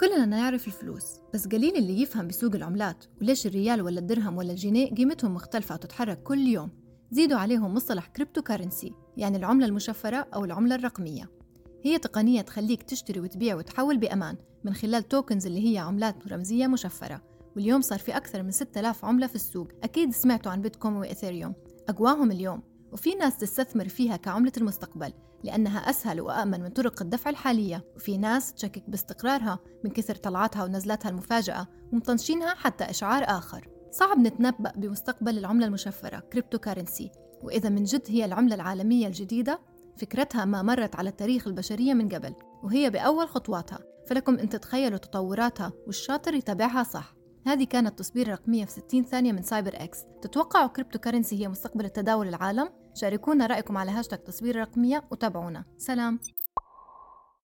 كلنا نعرف الفلوس بس قليل اللي يفهم بسوق العملات وليش الريال ولا الدرهم ولا الجنيه قيمتهم مختلفة وتتحرك كل يوم. زيدوا عليهم مصطلح cryptocurrency يعني العملة المشفرة أو العملة الرقمية. هي تقنية تخليك تشتري وتبيع وتحول بأمان من خلال tokens اللي هي عملات رمزية مشفرة. واليوم صار في أكثر من 6000 عملة في السوق. أكيد سمعتوا عن بيتكوين وإيثيريوم. أقواهم اليوم وفي ناس تستثمر فيها كعملة المستقبل لأنها أسهل وأأمن من طرق الدفع الحالية. وفي ناس تشكك باستقرارها من كثر طلعاتها ونزلاتها المفاجئة ومطنشينها حتى إشعار آخر. صعب نتنبأ بمستقبل العملة المشفرة cryptocurrency وإذا من جد هي العملة العالمية الجديدة فكرتها ما مرت على تاريخ البشرية من قبل وهي بأول خطواتها. فلكم أن تتخيلوا تطوراتها والشاطر يتابعها صح. هذه كانت تصبيرة رقمية في 60 ثانية من سايبر إكس. تتوقعوا cryptocurrency هي مستقبل التداول العالمي؟ شاركونا رأيكم على هاشتاغ تصوير رقمية وتابعونا. سلام.